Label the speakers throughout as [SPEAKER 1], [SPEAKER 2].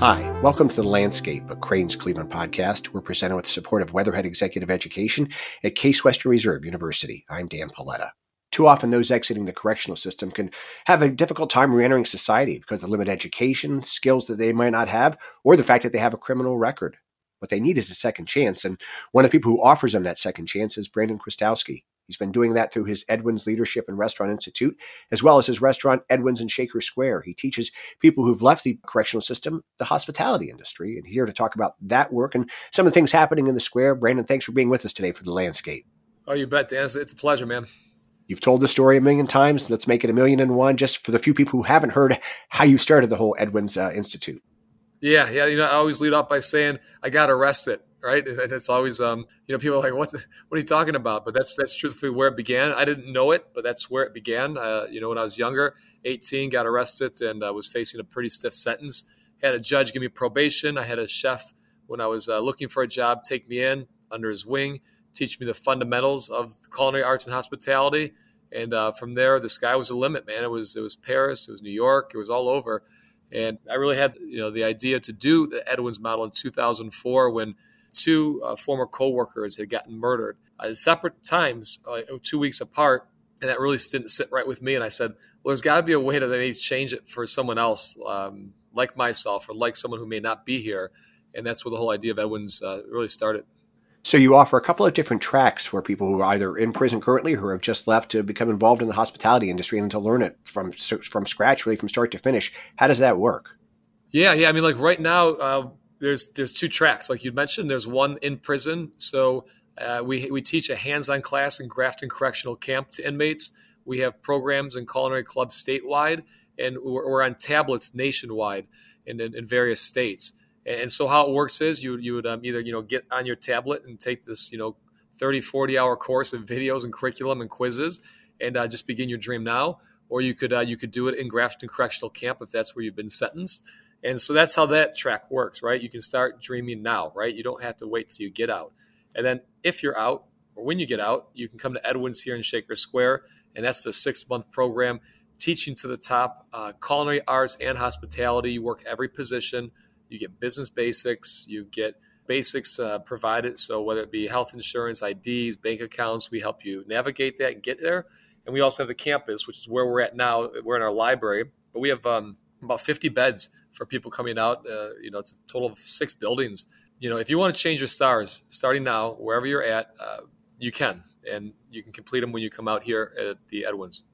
[SPEAKER 1] Hi, welcome to The Landscape, a Crain's Cleveland podcast. We're presented with the support of Weatherhead Executive Education at Case Western Reserve University. I'm Dan Paletta. Too often, those exiting the correctional system can have a difficult time reentering society because of limited education, skills that they might not have, or the fact that they have a criminal record. What they need is a second chance, and one of the people who offers them that second chance is Brandon Chrostowski. He's been doing that through his Edwin's Leadership and Restaurant Institute, as well as his restaurant, Edwin's in Shaker Square. He teaches people who've left the correctional system the hospitality industry. And he's here to talk about that work and some of the things happening in the square. Brandon, thanks for being with us today for the landscape.
[SPEAKER 2] Oh, you bet, Dan. It's a pleasure, man.
[SPEAKER 1] You've told the story a million times. Let's make it a million and one just for the few people who haven't heard how you started the whole Edwin's uh, Institute.
[SPEAKER 2] Yeah, yeah. You know, I always lead off by saying I got arrested right? And it's always, um, you know, people are like, "What? What are you talking about?" But that's that's truthfully where it began. I didn't know it, but that's where it began. Uh, you know, when I was younger, 18, got arrested and uh, was facing a pretty stiff sentence. Had a judge give me probation. I had a chef when I was uh, looking for a job take me in under his wing, teach me the fundamentals of culinary arts and hospitality. And uh, from there, the sky was the limit, man. It was it was Paris, it was New York, it was all over. And I really had you know the idea to do the Edwin's model in 2004 when two uh, former coworkers had gotten murdered at separate times, uh, two weeks apart, and that really didn't sit right with me. And I said, well, there's got to be a way to maybe change it for someone else, um, like myself, or like someone who may not be here. And that's where the whole idea of Edwin's uh, really started.
[SPEAKER 1] So you offer a couple of different tracks for people who are either in prison currently or have just left to become involved in the hospitality industry and to learn it from from scratch, really from start to finish. How does that work?
[SPEAKER 2] Yeah, yeah. I mean, like right now, uh, there's there's two tracks, like you mentioned. There's one in prison, so uh, we we teach a hands-on class in Grafton Correctional Camp to inmates. We have programs in culinary clubs statewide, and we're, we're on tablets nationwide in, in, in, various states. And so how it works is you you would um, either you know get on your tablet and take this you know 30 40 hour course of videos and curriculum and quizzes and uh, just begin your dream now or you could uh, you could do it in Grafton Correctional Camp if that's where you've been sentenced and so that's how that track works, right? You can start dreaming now, right? You don't have to wait till you get out. And then if you're out, or when you get out, you can come to Edwin's here in Shaker Square, and that's the six month program teaching to the top uh, culinary arts and hospitality. You work every position, you get business basics, you get basics uh, provided. So whether it be health insurance, IDs, bank accounts, we help you navigate that and get there. And we also have the campus, which is where we're at now. We're in our library, but we have um, about 50 beds for people coming out. Uh, you know, it's a total of six buildings. You know, if you want to change your stars, starting now, wherever you're at, uh, you can, and you can complete them when you come out here at the Edwin's.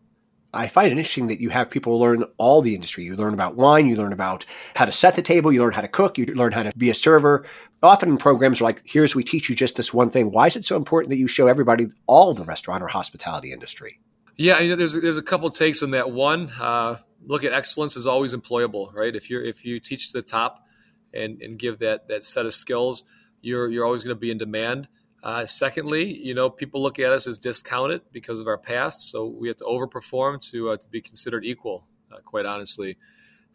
[SPEAKER 1] I find it interesting that you have people learn all the industry. You learn about wine, you learn about how to set the table, you learn how to cook, you learn how to be a server. Often programs are like, here's we teach you just this one thing. Why is it so important that you show everybody all the restaurant or hospitality industry?
[SPEAKER 2] Yeah, there's there's a couple takes on that. One, uh, look at excellence is always employable, right? If you're if you teach the top and and give that that set of skills, you're you're always going to be in demand. Uh, secondly, you know, people look at us as discounted because of our past, so we have to overperform to uh, to be considered equal. Uh, quite honestly,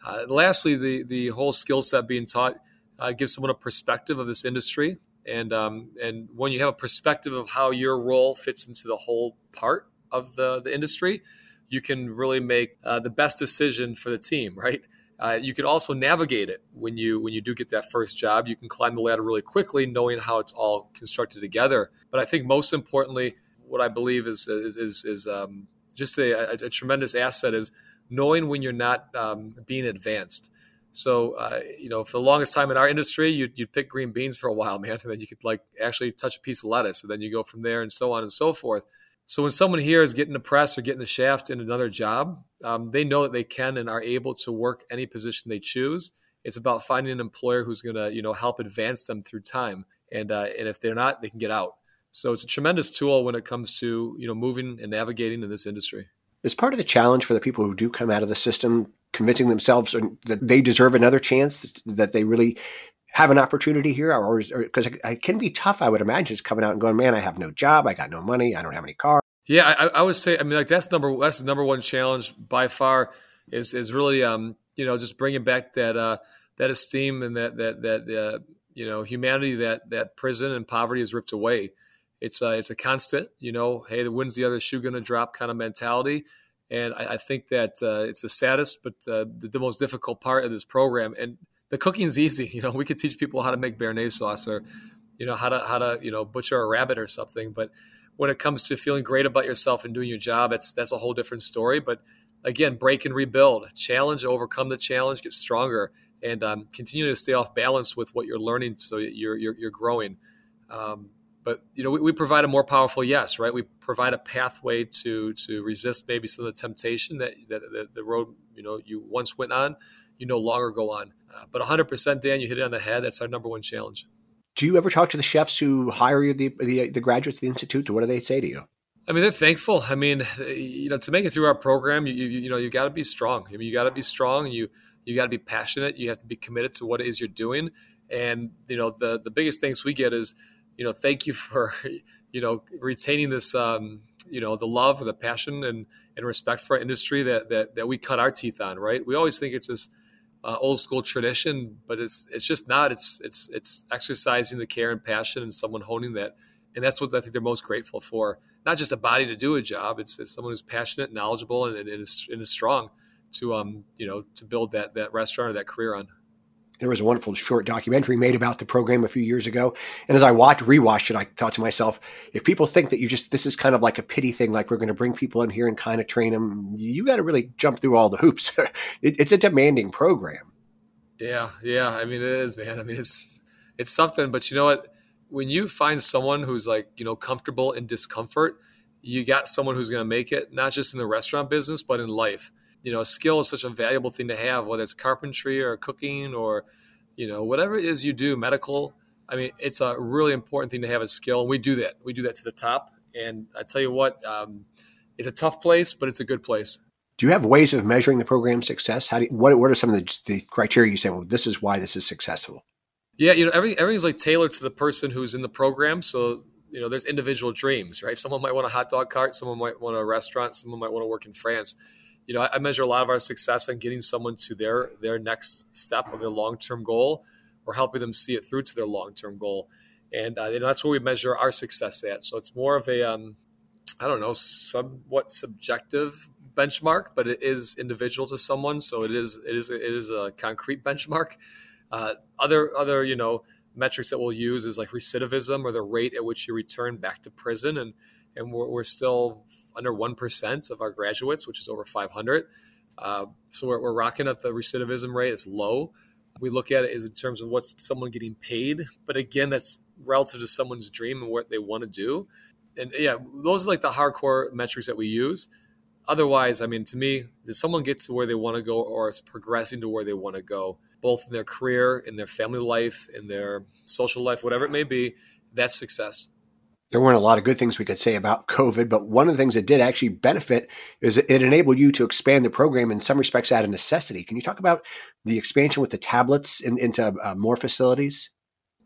[SPEAKER 2] uh, lastly, the the whole skill set being taught uh, gives someone a perspective of this industry, and um, and when you have a perspective of how your role fits into the whole part of the the industry, you can really make uh, the best decision for the team, right? Uh, you can also navigate it when you when you do get that first job. You can climb the ladder really quickly, knowing how it's all constructed together. But I think most importantly, what I believe is is is, is um, just a, a, a, tremendous asset is knowing when you're not um, being advanced. So uh, you know, for the longest time in our industry, you'd, you'd pick green beans for a while, man, and then you could like actually touch a piece of lettuce, and then you go from there, and so on and so forth. So when someone here is getting the press or getting the shaft in another job, um, they know that they can and are able to work any position they choose. It's about finding an employer who's going to, you know, help advance them through time. And uh, and if they're not, they can get out. So it's a tremendous tool when it comes to you know moving and navigating in this industry.
[SPEAKER 1] Is part of the challenge for the people who do come out of the system convincing themselves that they deserve another chance, that they really have an opportunity here, or because it can be tough, I would imagine, just coming out and going, "Man, I have no job, I got no money, I don't have any car."
[SPEAKER 2] Yeah, I, I would say, I mean, like that's number that's the number one challenge by far is is really um you know just bringing back that uh that esteem and that that that uh, you know humanity that that prison and poverty has ripped away, it's a, it's a constant, you know, hey, the when's the other shoe going to drop kind of mentality. And I, I think that uh, it's the saddest, but uh, the, the, most difficult part of this program. And the cooking's easy. You know, we could teach people how to make béarnaise sauce or, you know, how to how to you know butcher a rabbit or something. But when it comes to feeling great about yourself and doing your job, it's that's a whole different story. But again, break and rebuild, challenge, overcome the challenge, get stronger, and um, continue to stay off balance with what you're learning, so you're you're, you're growing. Um, but you know, we, we, provide a more powerful yes, right? We provide a pathway to to resist maybe some of the temptation that that, that the road you know you once went on, you no longer go on. Uh, but 100%, Dan, you hit it on the head. That's our number one challenge.
[SPEAKER 1] Do you ever talk to the chefs who hire you, the, the, the graduates of the institute? What do they say to you?
[SPEAKER 2] I mean, they're thankful. I mean, you know, to make it through our program, you you, you know, you got to be strong. I mean, you got to be strong. And you you got to be passionate. You have to be committed to what it is you're doing. And you know, the the biggest things we get is, you know, thank you for, you know, retaining this, um, you know, the love the passion and and respect for our industry that that that we cut our teeth on. Right? We always think it's this uh, old school tradition, but it's it's just not. It's it's it's exercising the care and passion and someone honing that, and that's what I think they're most grateful for not just a body to do a job. It's, it's someone who's passionate, knowledgeable, and, and, is, and is strong to um you know to build that that restaurant or that career on.
[SPEAKER 1] There was a wonderful short documentary made about the program a few years ago, and as I watched rewatched it, I thought to myself, if people think that you just this is kind of like a pity thing, like we're going to bring people in here and kind of train them, you got to really jump through all the hoops. it, it's a demanding program.
[SPEAKER 2] Yeah, yeah. I mean, it is, man. I mean, it's it's something, but you know what? when you find someone who's like you know comfortable in discomfort you got someone who's going to make it not just in the restaurant business but in life you know skill is such a valuable thing to have whether it's carpentry or cooking or you know whatever it is you do medical i mean it's a really important thing to have a skill and we do that we do that to the top and i tell you what um, it's a tough place but it's a good place
[SPEAKER 1] do you have ways of measuring the program's success how do you, what, what are some of the, the criteria you say well this is why this is successful
[SPEAKER 2] yeah, you know, every, everything's like tailored to the person who's in the program. So, you know, there's individual dreams, right? Someone might want a hot dog cart, someone might want a restaurant, someone might want to work in France. You know, I, I measure a lot of our success on getting someone to their their next step of their long term goal, or helping them see it through to their long term goal, and uh, know, that's where we measure our success at. So it's more of a, um, I don't know, somewhat subjective benchmark, but it is individual to someone. So it is it is it is a concrete benchmark. Uh, other other you know metrics that we'll use is like recidivism or the rate at which you return back to prison, and and we're, we're still under one percent of our graduates, which is over 500. Uh, so we're, we're rocking at the recidivism rate. It's low. We look at it as in terms of what's someone getting paid, but again, that's relative to someone's dream and what they want to do. And yeah, those are like the hardcore metrics that we use. Otherwise, I mean, to me, does someone get to where they want to go or is progressing to where they want to go? both in their career, in their family life, in their social life, whatever it may be, that's success.
[SPEAKER 1] There weren't a lot of good things we could say about COVID, but one of the things that did actually benefit is it enabled you to expand the program in some respects out of necessity. Can you talk about the expansion with the tablets in, into uh, more facilities?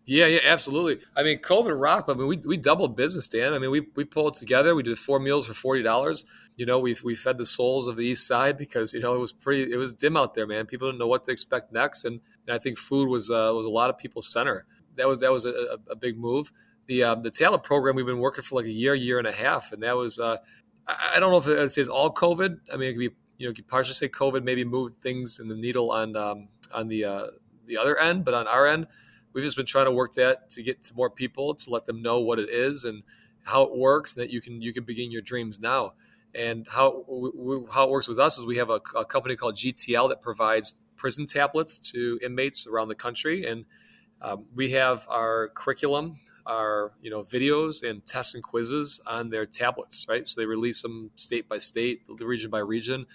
[SPEAKER 2] Yeah, yeah, absolutely. I mean, COVID rocked, but I mean, we, we doubled business, Dan. I mean, we, we pulled together. We did four meals for forty dollars. You know, we we fed the souls of the East Side because you know it was pretty, it was dim out there, man. People didn't know what to expect next, and, and I think food was uh, was a lot of people's center. That was that was a, a big move. The um, the talent program we've been working for like a year, year and a half, and that was uh, I, I don't know if it says all COVID. I mean, it could be you know, you could partially say COVID maybe moved things in the needle on um, on the uh, the other end, but on our end we've just been trying to work that to get to more people to let them know what it is and how it works and that you can you can begin your dreams now and how we, how it works with us is we have a, a, company called GTL that provides prison tablets to inmates around the country and um, we have our curriculum our you know videos and tests and quizzes on their tablets right so they release them state by state region by region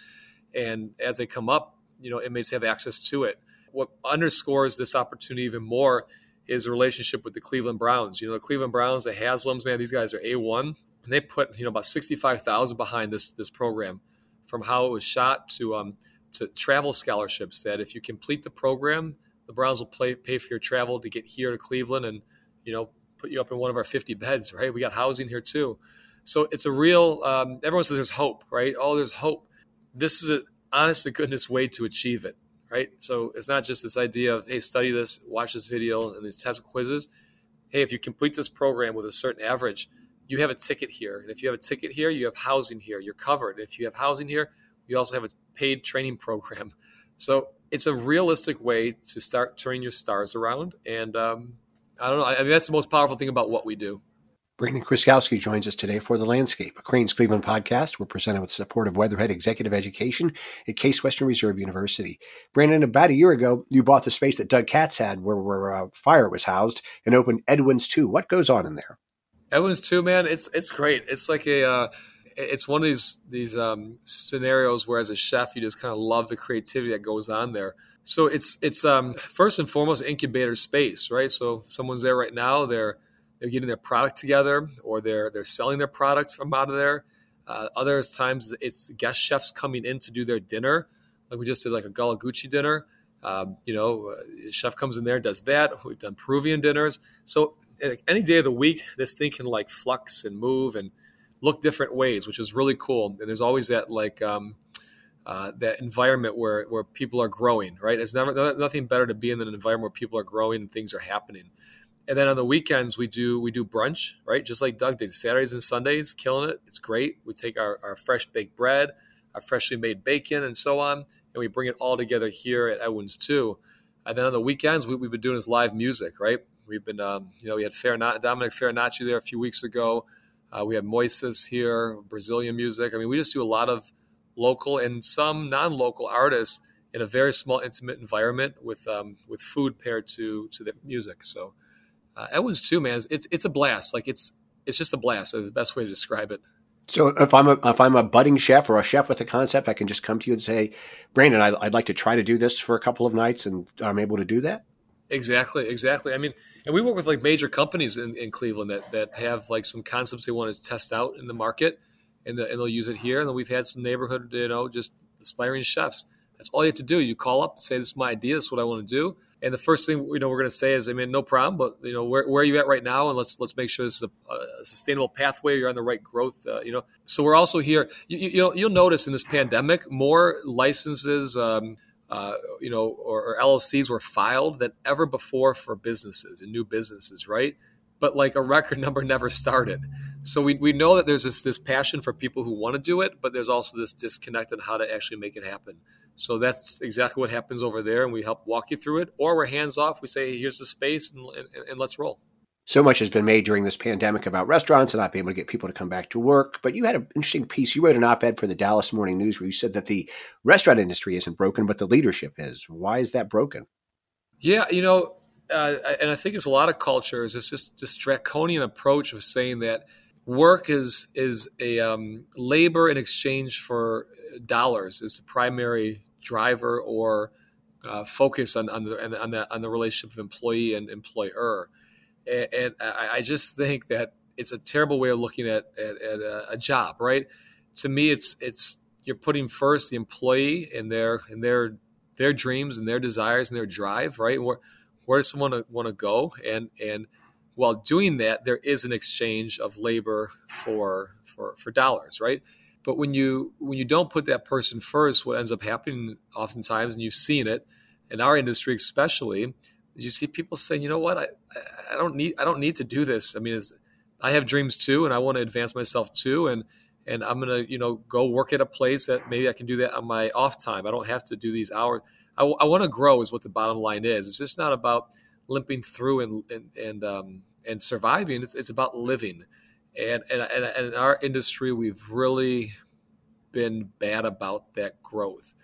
[SPEAKER 2] and as they come up you know inmates have access to it what underscores this opportunity even more is a relationship with the Cleveland Browns. You know, the Cleveland Browns, the Haslams, man, these guys are A1. And they put, you know, about 65,000 behind this this program from how it was shot to um, to travel scholarships that if you complete the program, the Browns will play, pay for your travel to get here to Cleveland and, you know, put you up in one of our 50 beds, right? We got housing here too. So it's a real, um, everyone says there's hope, right? Oh, there's hope. This is an honest to goodness way to achieve it right? So it's not just this idea of, hey, study this, watch this video, and these test quizzes. Hey, if you complete this program with a certain average, you have a ticket here. And if you have a ticket here, you have housing here. You're covered. If you have housing here, you also have a paid training program. So it's a realistic way to start turning your stars around. And um, I don't know. I mean, that's the most powerful thing about what we do.
[SPEAKER 1] Brandon Chrostowski joins us today for The Landscape, a Crain's Cleveland podcast. We're presented with support of Weatherhead Executive Education at Case Western Reserve University. Brandon, about a year ago, you bought the space that Doug Katz had where, where uh, fire was housed and opened Edwin's 2. What goes on in there?
[SPEAKER 2] Edwin's 2, man, it's it's great. It's like a uh, it's one of these these um, scenarios where as a chef you just kind of love the creativity that goes on there. So it's it's um, first and foremost incubator space, right? So someone's there right now, they're they're getting their product together or they're they're selling their product from out of there. Uh, other times it's guest chefs coming in to do their dinner, like we just did like a Gullah Geechee dinner. Um, you know, chef comes in there, does that. We've done Peruvian dinners. So any day of the week, this thing can like flux and move and look different ways, which is really cool. And there's always that like um, uh, that environment where where people are growing, right? There's never nothing better to be in an environment where people are growing and things are happening. And then on the weekends we do we do brunch, right? Just like Doug did. Saturdays and Sundays, killing it. It's great. We take our, our fresh baked bread, our freshly made bacon, and so on, and we bring it all together here at Edwin's too. And then on the weekends, we, have been doing is live music, right? We've been, um, you know, we had Farinacci, Dominick Farinacci there a few weeks ago. Uh, we had Moises here, Brazilian music. I mean, we just do a lot of local and some non-local artists in a very small, intimate environment with um, with food paired to to the music. So uh, was too, man. It's it's a blast. Like it's it's just a blast. That's the best way to describe it.
[SPEAKER 1] So if I'm a if I'm a budding chef or a chef with a concept, I can just come to you and say, Brandon, I, would like to try to do this for a couple of nights, and I'm able to do that.
[SPEAKER 2] Exactly, exactly. I mean, and we work with like major companies in, in Cleveland that that have like some concepts they want to test out in the market, and, the, and they'll use it here. And then we've had some neighborhood, you know, just aspiring chefs. That's all you have to do. You call up, say, "This is my idea. This is what I want to do." And the first thing you know we're going to say is, I mean, no problem, but you know, where, where are you at right now? And let's let's make sure this is a, a sustainable pathway. You're on the right growth. Uh, you know, so we're also here. You, you, will you'll notice in this pandemic more licenses. Um, uh, you know, or, or, LLCs were filed than ever before for businesses and new businesses, right? But like a record number never started. So we, we know that there's this, this passion for people who want to do it, but there's also this disconnect on how to actually make it happen. So that's exactly what happens over there, and we help walk you through it. Or we're hands off. We say, here's the space, and, and, and let's roll.
[SPEAKER 1] So much has been made during this pandemic about restaurants and not being able to get people to come back to work. But you had an interesting piece. You wrote an op ed for the Dallas Morning News where you said that the restaurant industry isn't broken, but the leadership is. Why is that broken?
[SPEAKER 2] Yeah, you know, uh, and I think it's a lot of cultures. It's just this draconian approach of saying that work is is a um, labor in exchange for dollars is the primary driver or uh, focus on on the on the on the relationship of employee and employer. And, and I, just think that it's a terrible way of looking at, at, at a, a, job, right? To me, it's it's you're putting first the employee and their and their their dreams and their desires and their drive, right? Where where does someone want to go? And and while doing that, there is an exchange of labor for for for dollars, right? But when you when you don't put that person first, what ends up happening oftentimes, and you've seen it in our industry especially, is you see people saying, you know what, I, I don't need I don't need to do this. I mean, I have dreams too, and I want to advance myself too, and and I'm gonna you know go work at a place that maybe I can do that on my off time. I don't have to do these hours. I, I want to grow is what the bottom line is. It's just not about limping through and and and, um, and surviving. It's it's about living and, and, and in our industry, we've really been bad about that growth.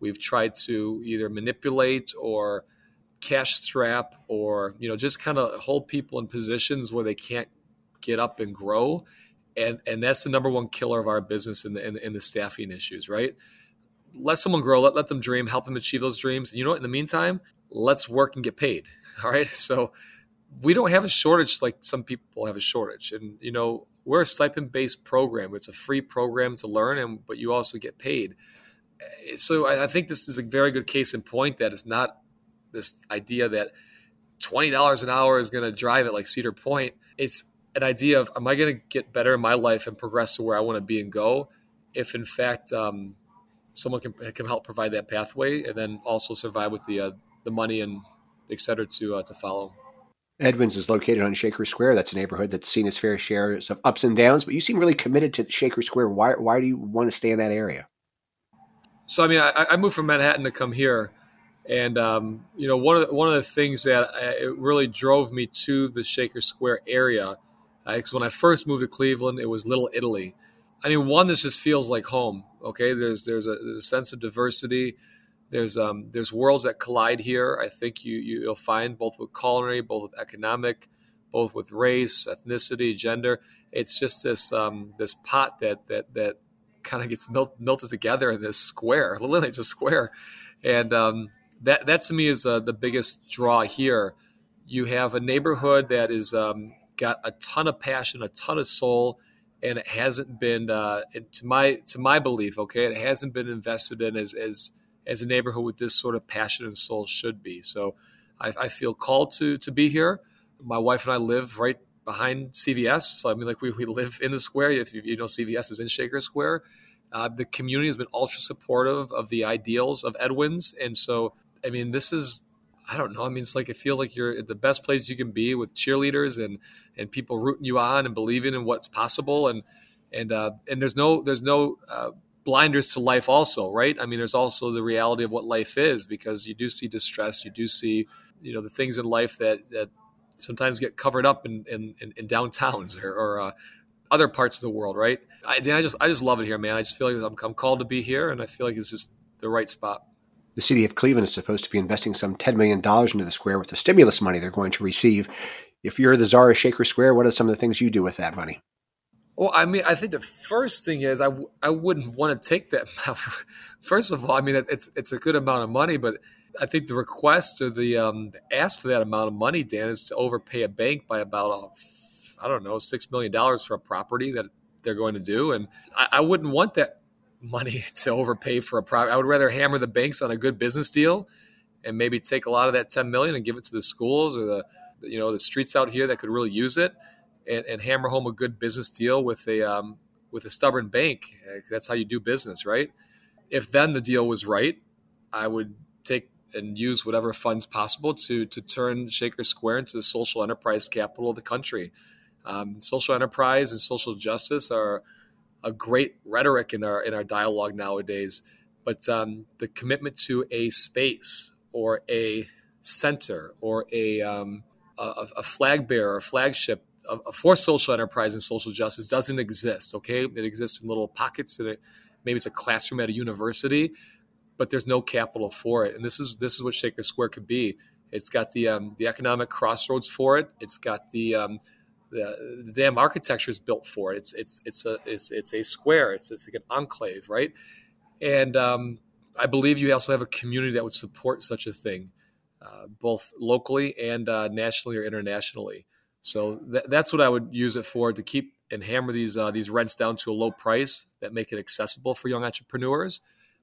[SPEAKER 2] We've tried to either manipulate or cash strap or you know just kind of hold people in positions where they can't get up and grow and and that's the number one killer of our business in the in, in the staffing issues right let someone grow let, let them dream help them achieve those dreams you know what in the meantime let's work and get paid all right so we don't have a shortage like some people have a shortage. And you know, we're a stipend based program. It's a free program to learn, and but you also get paid. So I, I think this is a very good case in point that it's not this idea that twenty dollars an hour is going to drive it like Cedar Point. It's an idea of am I going to get better in my life and progress to where I want to be and go? If in fact um, someone can can help provide that pathway, and then also survive with the uh, the money and et cetera to uh, to follow.
[SPEAKER 1] Edwin's is located on Shaker Square. That's a neighborhood that's seen its fair share of ups and downs, but you seem really committed to Shaker Square. Why, why do you want to stay in that area?
[SPEAKER 2] So, I mean, I, I moved from Manhattan to come here. And, um, you know, one of, the, one of the things that I, uh, it really drove me to the Shaker Square area, because uh, when I first moved to Cleveland, it was Little Italy. I mean, one, this just feels like home. Okay, there's there's a, there's a sense of diversity there's um, there's worlds that collide here. I think you, you will find both with culinary, both with economic, both with race, ethnicity, gender. It's just this um, this pot that that that kind of gets melt, melted together in this square. Literally, it's a square, and um, that that to me is uh, the biggest draw here. You have a neighborhood that is um, got a ton of passion, a ton of soul, and it hasn't been, uh, to my to my belief, okay, it hasn't been invested in as as as a neighborhood with this sort of passion and soul should be. So I, I feel called to to be here. My wife and I live right behind CVS, so I mean, like we, we live in the square. If you, you know, CVS is in Shaker Square. Uh, the community has been ultra supportive of the ideals of Edwin's, and so I mean, this is I don't know. I mean, it's like it feels like you're at the best place you can be with cheerleaders and and people rooting you on and believing in what's possible. And and uh, and there's no there's no uh, blinders to life also right? I mean there's also the reality of what life is because you do see distress. You do see you know the things in life that that sometimes get covered up in in, in downtowns or, or uh, other parts of the world right? I, I just i just love it here man. I just feel like I'm, I'm called to be here and i feel like it's just the right spot
[SPEAKER 1] the city of Cleveland is supposed to be investing some $10 million into the square with the stimulus money they're going to receive. If you're the czar of Shaker Square, what are some of the things you do with that money?
[SPEAKER 2] Well, I mean, I think the first thing is I, I wouldn't want to take that. First of all, I mean, it's it's a good amount of money, but I think the request or the, um, ask for that amount of money, Dan, is to overpay a bank by about uh, I don't know six million dollars for a property that they're going to do, and I, I wouldn't want that money to overpay for a property. I would rather hammer the banks on a good business deal, and maybe take a lot of that ten million and give it to the schools or the you know the streets out here that could really use it and, and hammer home a good business deal with a um, with a stubborn bank. That's how you do business, right? If then the deal was right, I would take and use whatever funds possible to to turn Shaker Square into the social enterprise capital of the country. Um, social enterprise and social justice are a great rhetoric in our in our dialogue nowadays, but um, the commitment to a space or a center or a um, a, a flag bearer, a flagship a for social enterprise and social justice doesn't exist. Okay, it exists in little pockets. That maybe it's a classroom at a university, but there's no capital for it. And this is this is what Shaker Square could be. It's got the um, the economic crossroads for it. It's got the um, the, the damn architecture is built for it. It's it's it's a it's it's a square. It's it's like an enclave, right? And um, I believe you also have a community that would support such a thing, uh, both locally and uh, nationally or internationally. So th- that's what I would use it for to keep and hammer these uh, these rents down to a low price that make it accessible for young entrepreneurs,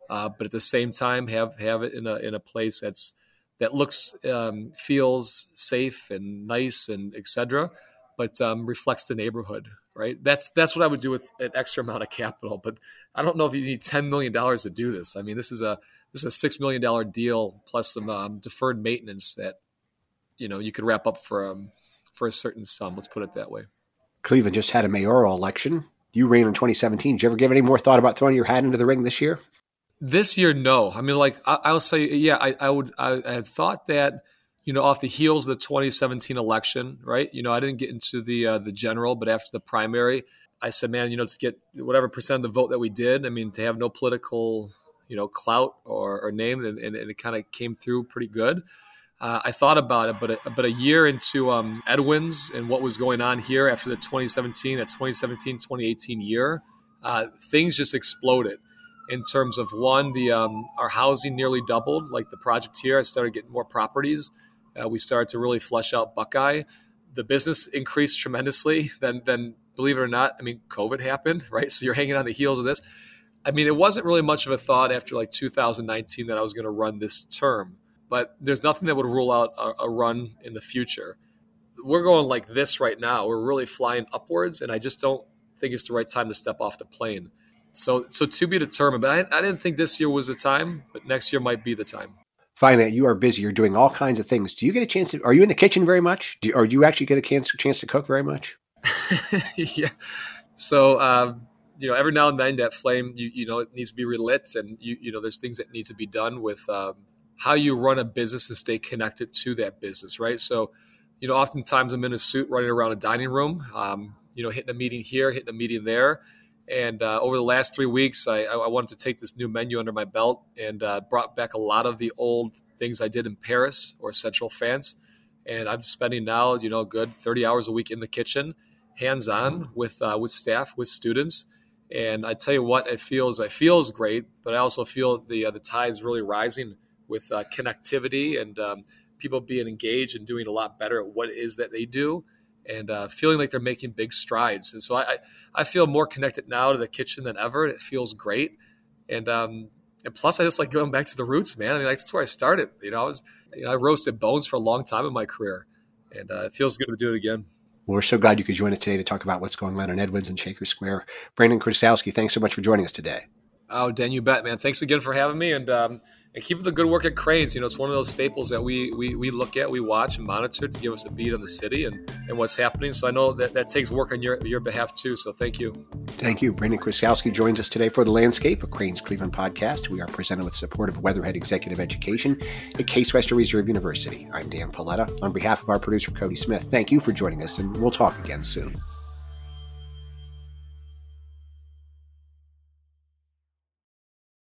[SPEAKER 2] uh, but at the same time have have it in a in a place that's that looks um, feels safe and nice and et etc. But um, reflects the neighborhood, right? That's that's what I would do with an extra amount of capital. But I don't know if you need ten million dollars to do this. I mean, this is a this is a six million dollar deal plus some um, deferred maintenance that you know you could wrap up for um, for a certain sum. Let's put it that way.
[SPEAKER 1] Cleveland just had a mayoral election. You ran in 2017. Did you ever give any more thought about throwing your hat into the ring this year?
[SPEAKER 2] This year, no. I mean, like I, will say, yeah, I, I would. I, I, had thought that, you know, off the heels of the 2017 election, right? You know, I didn't get into the uh, the general, but after the primary, I said, man, you know, to get whatever percent of the vote that we did, I mean, to have no political, you know, clout or, or name, and, and, it kind of came through pretty good uh, I thought about it, but a, but a year into um, Edwin's and what was going on here after the 2017, that 2017 2018 year, uh, things just exploded in terms of one, the um, our housing nearly doubled. Like the project here, I started getting more properties. Uh, we started to really flesh out Buckeye. The business increased tremendously. Then, then believe it or not, I mean, COVID happened, right? So you're hanging on the heels of this. I mean, it wasn't really much of a thought after like 2019 that I was going to run this term but there's nothing that would rule out a, a run in the future. We're going like this right now. We're really flying upwards, and I just don't think it's the right time to step off the plane. So, so to be determined. But I, I didn't think this year was the time, but next year might be the time.
[SPEAKER 1] Finally, you are busy. You're doing all kinds of things. Do you get a chance to? Are you in the kitchen very much? Do, or do you actually get a chance, chance to cook very much?
[SPEAKER 2] yeah. So, um, you know, every now and then that flame, you, you know, it needs to be relit, and you, you know, there's things that need to be done with um, how you run a business and stay connected to that business, right? So, you know, oftentimes I'm in a suit running around a dining room, um, you know, hitting a meeting here, hitting a meeting there. And uh, over the last three weeks, I, I, wanted to take this new menu under my belt and uh, brought back a lot of the old things I did in Paris or Central France. And I'm spending now, you know, good 30 hours a week in the kitchen, hands on with uh, with staff, with students. And I tell you what, it feels it feels great, but I also feel the uh, the tide's really rising with uh, connectivity and um, people being engaged and doing a lot better at what it is that they do and uh, feeling like they're making big strides. And so I, I feel more connected now to the kitchen than ever. It feels great. And, um, and plus I just like going back to the roots, man. I mean, that's where I started, you know, I was, you know, I roasted bones for a long time in my career and uh, it feels good to do it again.
[SPEAKER 1] Well, we're so glad you could join us today to talk about what's going on in Edwin's and Shaker Square. Brandon Chrostowski, thanks so much for joining us today.
[SPEAKER 2] Oh, Dan, you bet, man. Thanks again for having me. And, um, and keep up the good work at Crain's. You know, it's one of those staples that we, we, we look at, we watch and monitor to give us a beat on the city and, and what's happening. So I know that that takes work on your, your behalf too. So thank you.
[SPEAKER 1] Thank you. Brandon Chrostowski joins us today for The Landscape, a Crain's Cleveland podcast. We are presented with support of Weatherhead Executive Education at Case Western Reserve University. I'm Dan Paletta. On behalf of our producer, Cody Smith, thank you for joining us, and we'll talk again soon.